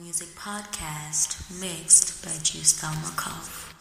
Music Podcast, mixed by Juice Dalmakov.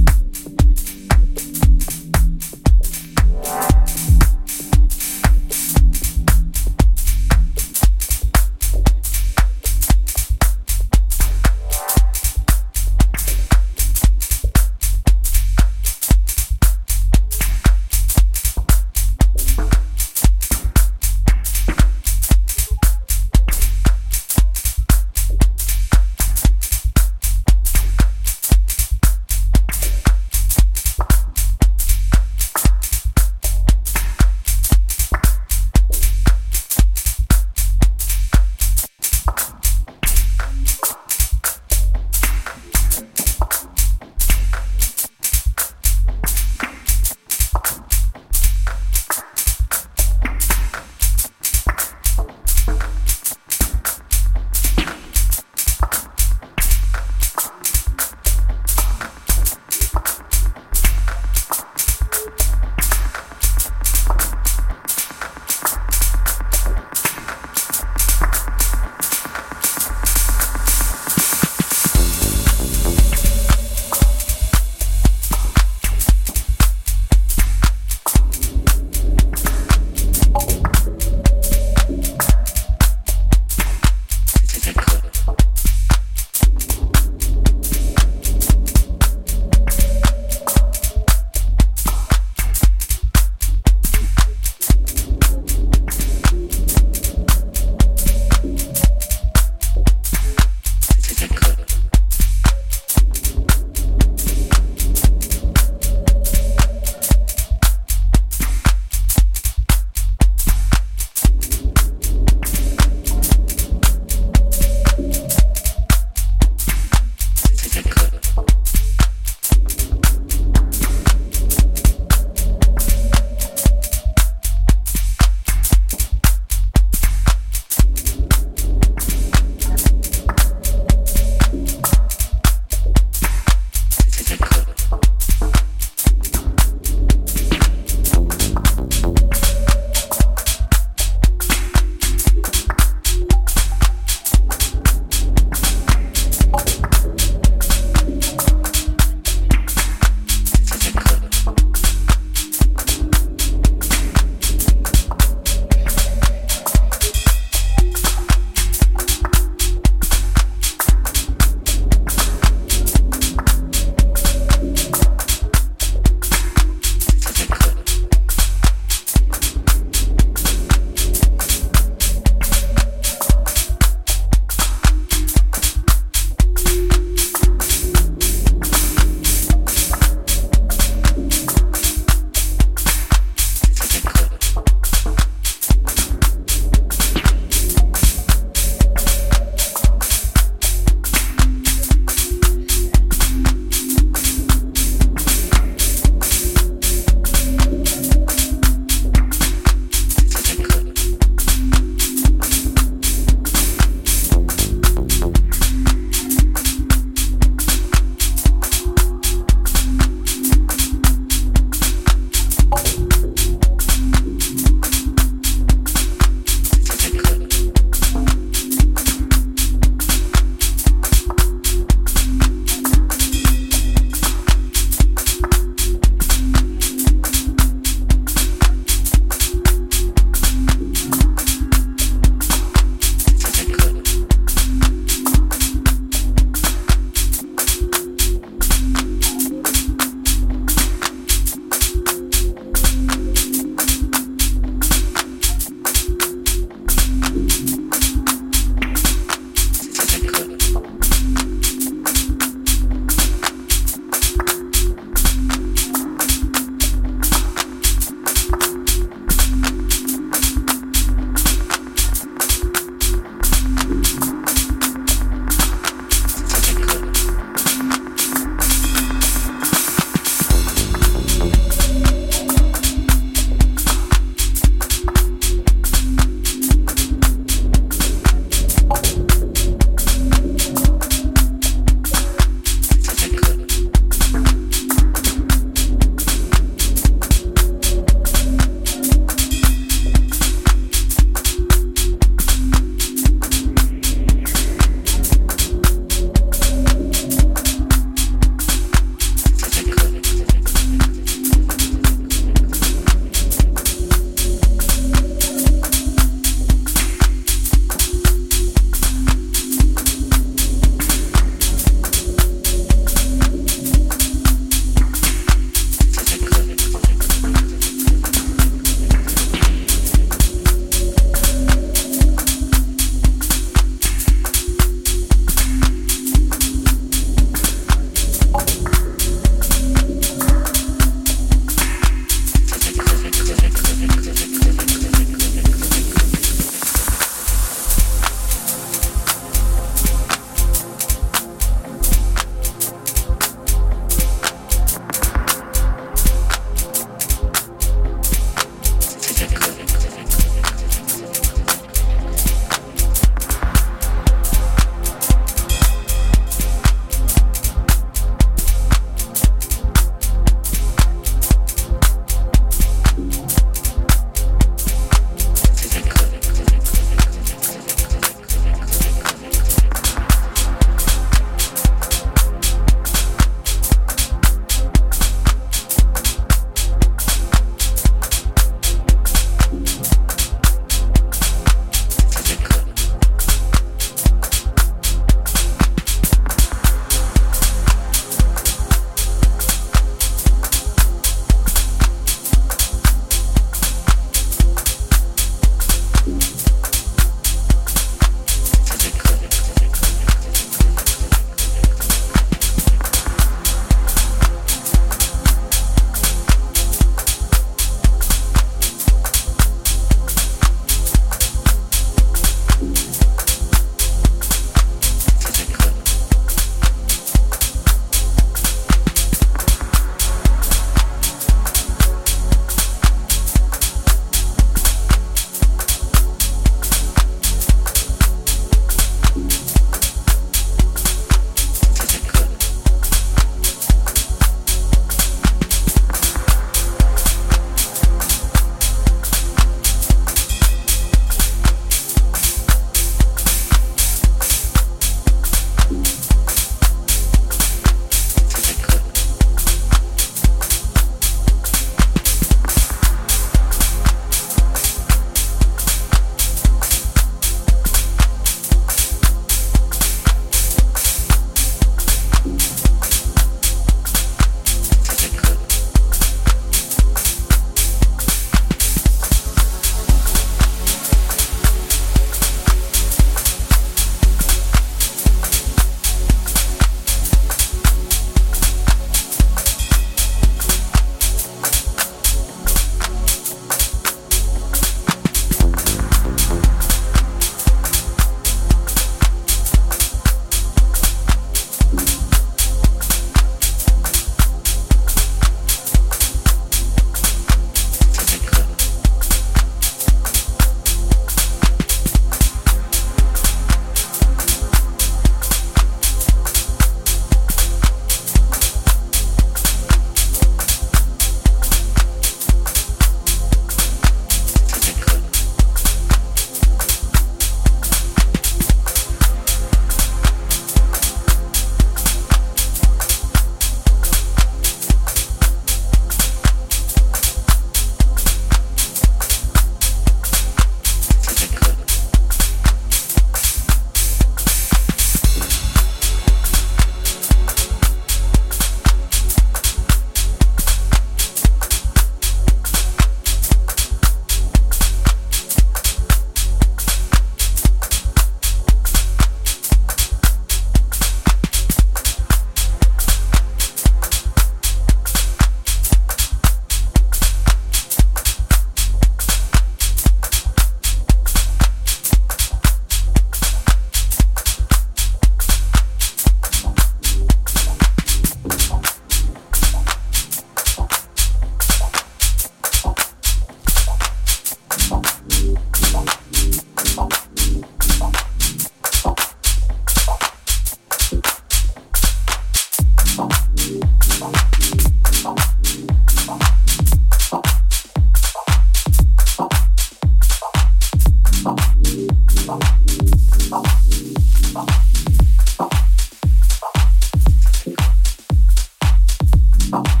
Bye.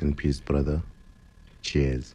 Rest in peace, brother. Cheers.